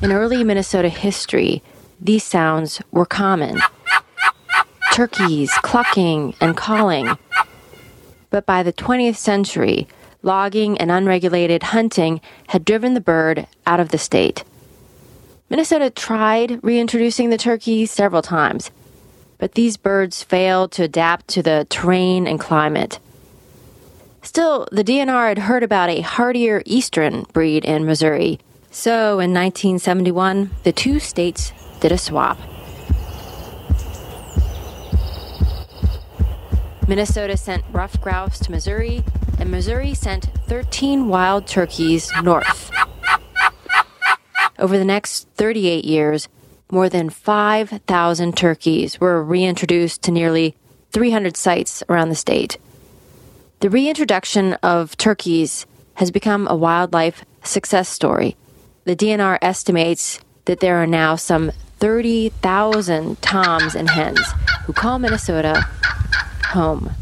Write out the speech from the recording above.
In early Minnesota history, these sounds were common turkeys clucking and calling. But by the 20th century, logging and unregulated hunting had driven the bird out of the state. Minnesota tried reintroducing the turkey several times, but these birds failed to adapt to the terrain and climate. Still, the DNR had heard about a hardier eastern breed in Missouri, so in 1971, the two states did a swap. Minnesota sent ruffed grouse to Missouri, and Missouri sent 13 wild turkeys north. Over the next 38 years, more than 5,000 turkeys were reintroduced to nearly 300 sites around the state. The reintroduction of turkeys has become a wildlife success story. The DNR estimates that there are now some 30,000 toms and hens who call Minnesota home.